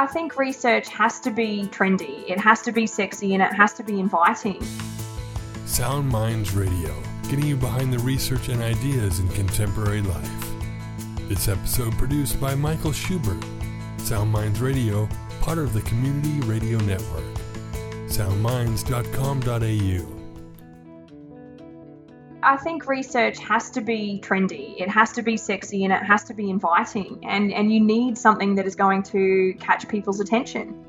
I think research has to be trendy, it has to be sexy, and it has to be inviting. Sound Minds Radio, getting you behind the research and ideas in contemporary life. This episode produced by Michael Schubert. Sound Minds Radio, part of the Community Radio Network. soundminds.com.au. I think research has to be trendy. It has to be sexy and it has to be inviting. And, and you need something that is going to catch people's attention.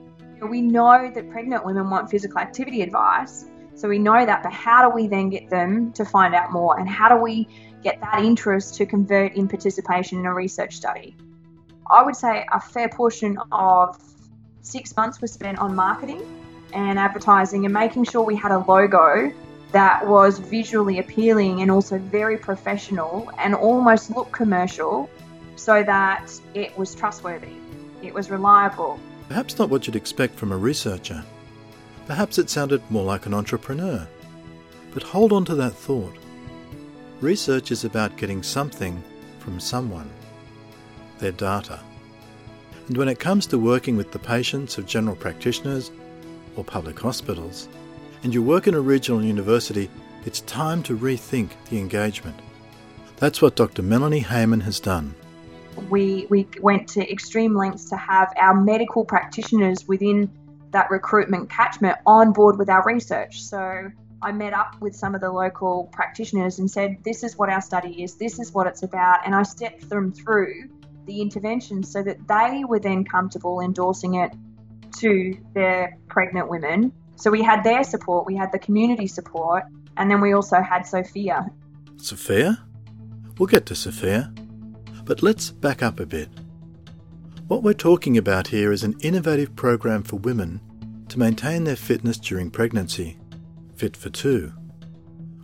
We know that pregnant women want physical activity advice. So we know that, but how do we then get them to find out more? And how do we get that interest to convert in participation in a research study? I would say a fair portion of six months was spent on marketing and advertising and making sure we had a logo that was visually appealing and also very professional and almost looked commercial so that it was trustworthy, it was reliable. Perhaps not what you'd expect from a researcher. Perhaps it sounded more like an entrepreneur. But hold on to that thought. Research is about getting something from someone, their data. And when it comes to working with the patients of general practitioners or public hospitals, and you work in a regional university, it's time to rethink the engagement. That's what Dr. Melanie Hayman has done. We, we went to extreme lengths to have our medical practitioners within that recruitment catchment on board with our research. So I met up with some of the local practitioners and said, This is what our study is, this is what it's about. And I stepped them through the intervention so that they were then comfortable endorsing it to their pregnant women so we had their support, we had the community support, and then we also had Sophia. Sophia? We'll get to Sophia. But let's back up a bit. What we're talking about here is an innovative program for women to maintain their fitness during pregnancy, Fit for Two,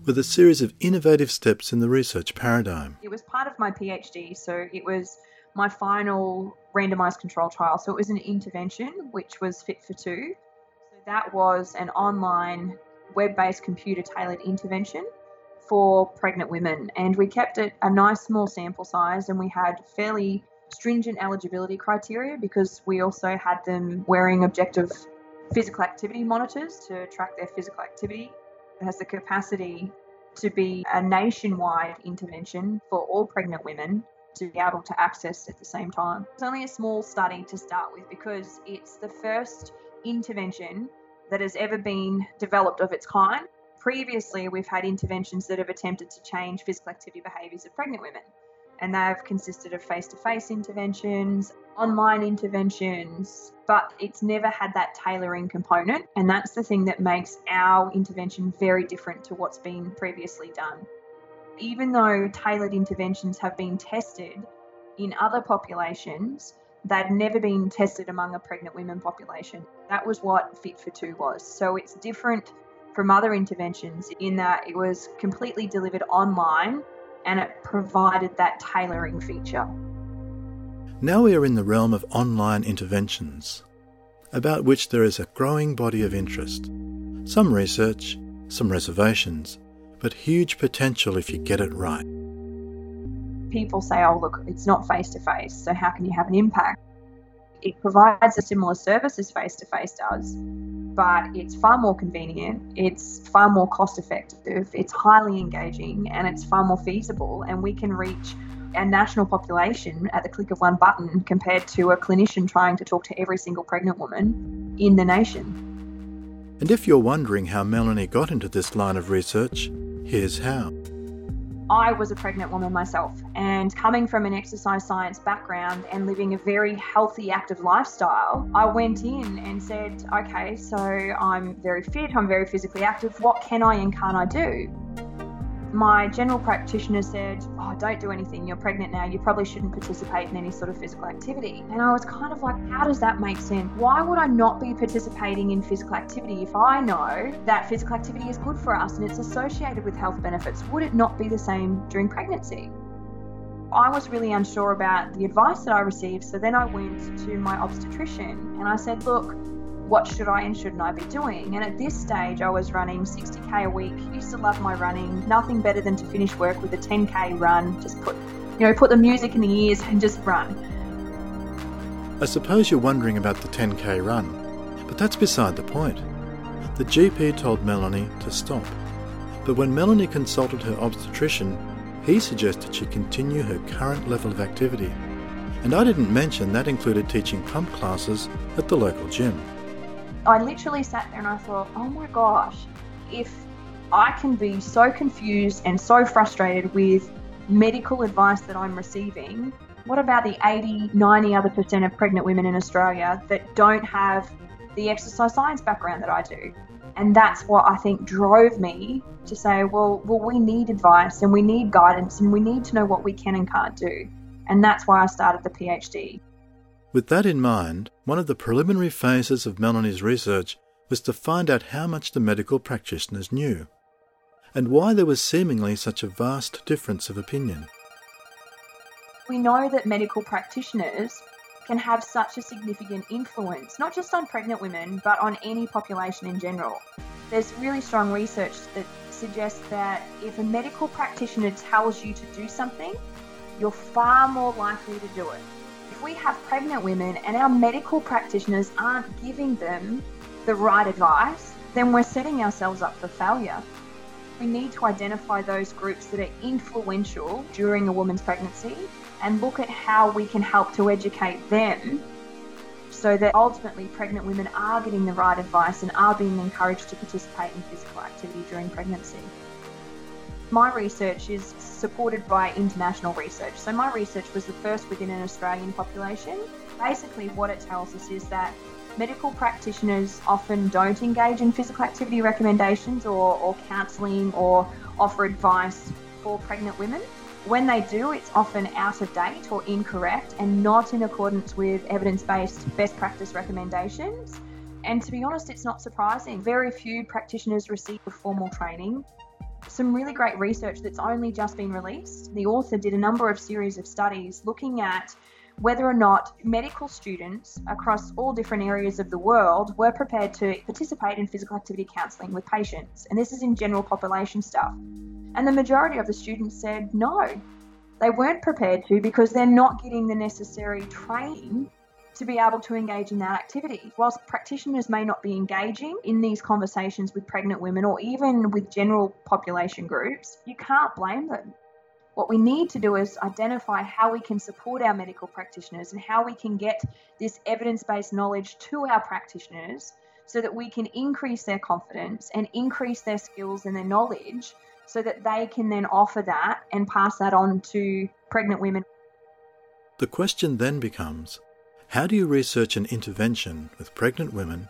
with a series of innovative steps in the research paradigm. It was part of my PhD, so it was my final randomized control trial. So it was an intervention, which was Fit for Two that was an online web based computer tailored intervention for pregnant women. And we kept it a nice small sample size and we had fairly stringent eligibility criteria because we also had them wearing objective physical activity monitors to track their physical activity. It has the capacity to be a nationwide intervention for all pregnant women to be able to access at the same time. It's only a small study to start with because it's the first intervention that has ever been developed of its kind. Previously, we've had interventions that have attempted to change physical activity behaviours of pregnant women, and they've consisted of face to face interventions, online interventions, but it's never had that tailoring component. And that's the thing that makes our intervention very different to what's been previously done. Even though tailored interventions have been tested in other populations, they'd never been tested among a pregnant women population. That was what Fit for Two was. So it's different from other interventions in that it was completely delivered online and it provided that tailoring feature. Now we are in the realm of online interventions, about which there is a growing body of interest. Some research, some reservations, but huge potential if you get it right people say, oh, look, it's not face to face, so how can you have an impact? It provides a similar service as face to face does, but it's far more convenient, it's far more cost effective, it's highly engaging, and it's far more feasible. And we can reach a national population at the click of one button compared to a clinician trying to talk to every single pregnant woman in the nation. And if you're wondering how Melanie got into this line of research, here's how. I was a pregnant woman myself, and coming from an exercise science background and living a very healthy, active lifestyle, I went in and said, okay, so I'm very fit, I'm very physically active. What can I and can't I do? My general practitioner said, Oh, don't do anything. You're pregnant now. You probably shouldn't participate in any sort of physical activity. And I was kind of like, How does that make sense? Why would I not be participating in physical activity if I know that physical activity is good for us and it's associated with health benefits? Would it not be the same during pregnancy? I was really unsure about the advice that I received. So then I went to my obstetrician and I said, Look, what should I and shouldn't I be doing? And at this stage, I was running 60k a week. Used to love my running. Nothing better than to finish work with a 10k run. Just put, you know, put the music in the ears and just run. I suppose you're wondering about the 10k run, but that's beside the point. The GP told Melanie to stop. But when Melanie consulted her obstetrician, he suggested she continue her current level of activity. And I didn't mention that included teaching pump classes at the local gym. I literally sat there and I thought, oh my gosh, if I can be so confused and so frustrated with medical advice that I'm receiving, what about the 80, 90 other percent of pregnant women in Australia that don't have the exercise science background that I do? And that's what I think drove me to say, well, well, we need advice and we need guidance and we need to know what we can and can't do. And that's why I started the PhD. With that in mind, one of the preliminary phases of Melanie's research was to find out how much the medical practitioners knew, and why there was seemingly such a vast difference of opinion. We know that medical practitioners can have such a significant influence, not just on pregnant women, but on any population in general. There's really strong research that suggests that if a medical practitioner tells you to do something, you're far more likely to do it. If we have pregnant women and our medical practitioners aren't giving them the right advice, then we're setting ourselves up for failure. We need to identify those groups that are influential during a woman's pregnancy and look at how we can help to educate them so that ultimately pregnant women are getting the right advice and are being encouraged to participate in physical activity during pregnancy. My research is supported by international research. So, my research was the first within an Australian population. Basically, what it tells us is that medical practitioners often don't engage in physical activity recommendations or, or counselling or offer advice for pregnant women. When they do, it's often out of date or incorrect and not in accordance with evidence based best practice recommendations. And to be honest, it's not surprising. Very few practitioners receive formal training. Some really great research that's only just been released. The author did a number of series of studies looking at whether or not medical students across all different areas of the world were prepared to participate in physical activity counselling with patients. And this is in general population stuff. And the majority of the students said no, they weren't prepared to because they're not getting the necessary training to be able to engage in that activity. Whilst practitioners may not be engaging in these conversations with pregnant women or even with general population groups, you can't blame them. What we need to do is identify how we can support our medical practitioners and how we can get this evidence based knowledge to our practitioners so that we can increase their confidence and increase their skills and their knowledge so that they can then offer that and pass that on to pregnant women. The question then becomes how do you research an intervention with pregnant women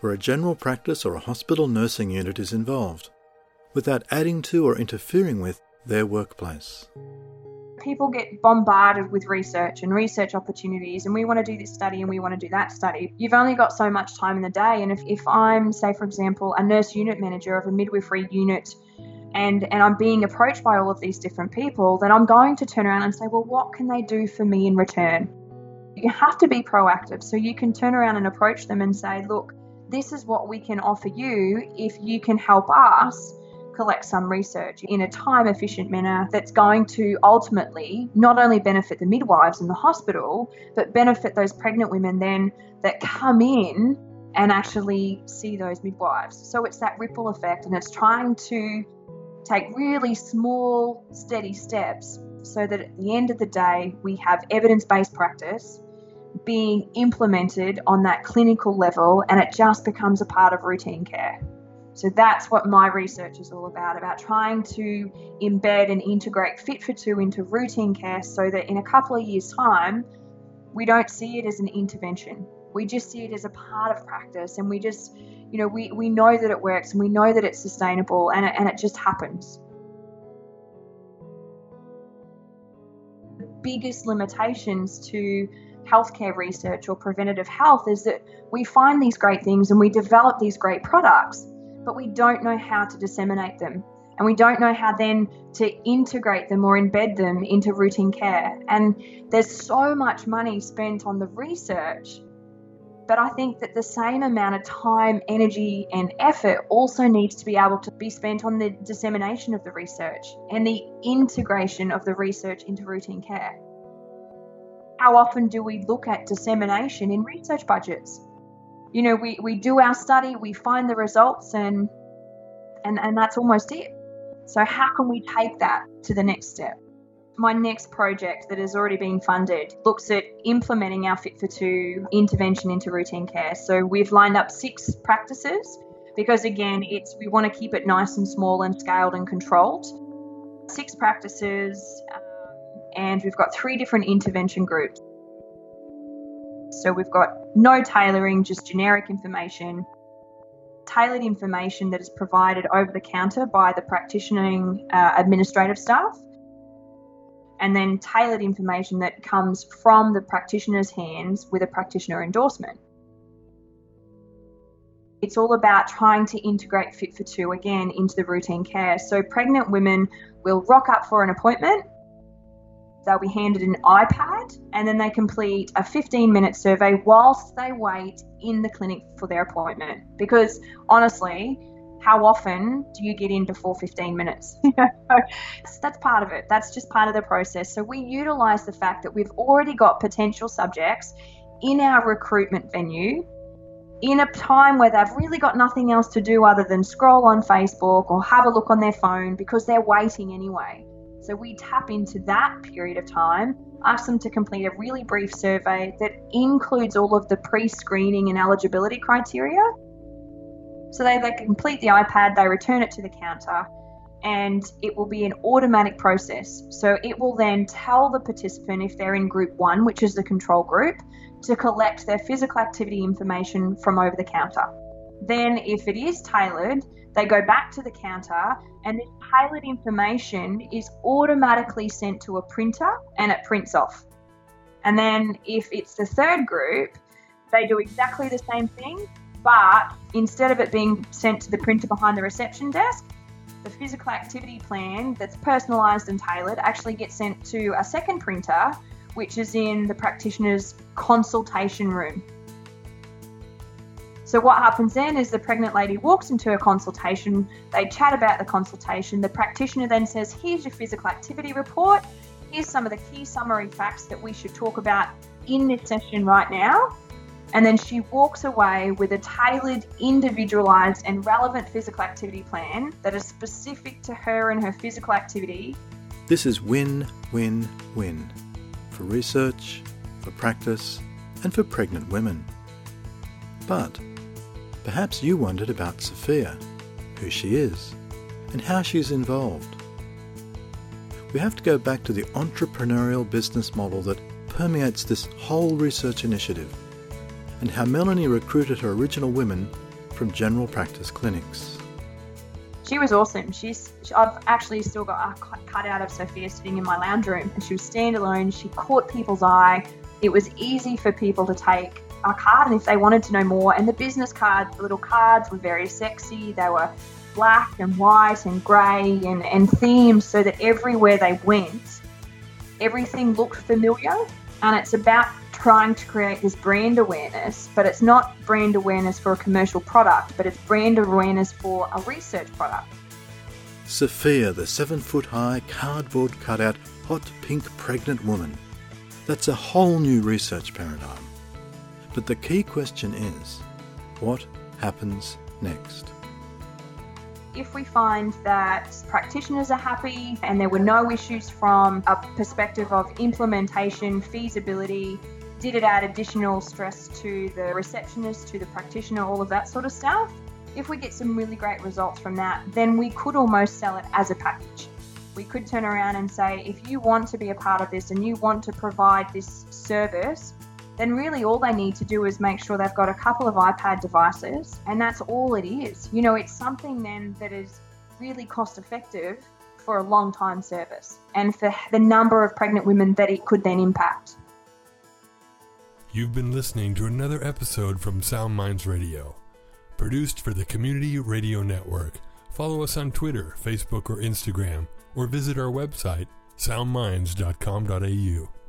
where a general practice or a hospital nursing unit is involved without adding to or interfering with their workplace? People get bombarded with research and research opportunities, and we want to do this study and we want to do that study. You've only got so much time in the day, and if, if I'm, say, for example, a nurse unit manager of a midwifery unit and and I'm being approached by all of these different people, then I'm going to turn around and say, well, what can they do for me in return? You have to be proactive. So you can turn around and approach them and say, look, this is what we can offer you if you can help us collect some research in a time efficient manner that's going to ultimately not only benefit the midwives in the hospital, but benefit those pregnant women then that come in and actually see those midwives. So it's that ripple effect and it's trying to take really small, steady steps so that at the end of the day, we have evidence based practice being implemented on that clinical level and it just becomes a part of routine care. So that's what my research is all about about trying to embed and integrate Fit for Two into routine care so that in a couple of years' time, we don't see it as an intervention. We just see it as a part of practice and we just you know, we, we know that it works and we know that it's sustainable and it, and it just happens. The biggest limitations to healthcare research or preventative health is that we find these great things and we develop these great products, but we don't know how to disseminate them. And we don't know how then to integrate them or embed them into routine care. And there's so much money spent on the research but I think that the same amount of time, energy, and effort also needs to be able to be spent on the dissemination of the research and the integration of the research into routine care. How often do we look at dissemination in research budgets? You know, we, we do our study, we find the results, and and, and that's almost it. So, how can we take that to the next step? My next project that has already been funded looks at implementing our Fit for Two intervention into routine care. So, we've lined up six practices because, again, it's we want to keep it nice and small and scaled and controlled. Six practices, and we've got three different intervention groups. So, we've got no tailoring, just generic information tailored information that is provided over the counter by the practicing uh, administrative staff, and then tailored information that comes from the practitioner's hands with a practitioner endorsement. It's all about trying to integrate Fit for Two again into the routine care. So, pregnant women will rock up for an appointment they'll be handed an iPad and then they complete a 15 minute survey whilst they wait in the clinic for their appointment. Because honestly, how often do you get in before 15 minutes? that's part of it. That's just part of the process. So we utilize the fact that we've already got potential subjects in our recruitment venue in a time where they've really got nothing else to do other than scroll on Facebook or have a look on their phone because they're waiting anyway. So we tap into that period of time, ask them to complete a really brief survey that includes all of the pre screening and eligibility criteria. So they, they complete the iPad, they return it to the counter, and it will be an automatic process. So it will then tell the participant if they're in group one, which is the control group, to collect their physical activity information from over the counter. Then, if it is tailored, they go back to the counter and this tailored information is automatically sent to a printer and it prints off. And then if it's the third group, they do exactly the same thing, but instead of it being sent to the printer behind the reception desk, the physical activity plan that's personalised and tailored actually gets sent to a second printer, which is in the practitioner's consultation room. So, what happens then is the pregnant lady walks into a consultation, they chat about the consultation. The practitioner then says, Here's your physical activity report. Here's some of the key summary facts that we should talk about in this session right now. And then she walks away with a tailored, individualized, and relevant physical activity plan that is specific to her and her physical activity. This is win, win, win for research, for practice, and for pregnant women. But Perhaps you wondered about Sophia, who she is, and how she's involved. We have to go back to the entrepreneurial business model that permeates this whole research initiative, and how Melanie recruited her original women from general practice clinics. She was awesome. She's I've actually still got a cutout of Sophia sitting in my lounge room, and she was standalone. She caught people's eye. It was easy for people to take a card and if they wanted to know more. And the business cards, the little cards were very sexy. They were black and white and grey and, and themed so that everywhere they went, everything looked familiar. And it's about trying to create this brand awareness, but it's not brand awareness for a commercial product, but it's brand awareness for a research product. Sophia, the seven foot high, cardboard cutout, hot pink pregnant woman. That's a whole new research paradigm. But the key question is what happens next? If we find that practitioners are happy and there were no issues from a perspective of implementation, feasibility, did it add additional stress to the receptionist, to the practitioner, all of that sort of stuff? If we get some really great results from that, then we could almost sell it as a package. We could turn around and say, if you want to be a part of this and you want to provide this service, then really all they need to do is make sure they've got a couple of iPad devices, and that's all it is. You know, it's something then that is really cost effective for a long time service and for the number of pregnant women that it could then impact. You've been listening to another episode from Sound Minds Radio, produced for the Community Radio Network. Follow us on Twitter, Facebook, or Instagram, or visit our website, soundminds.com.au.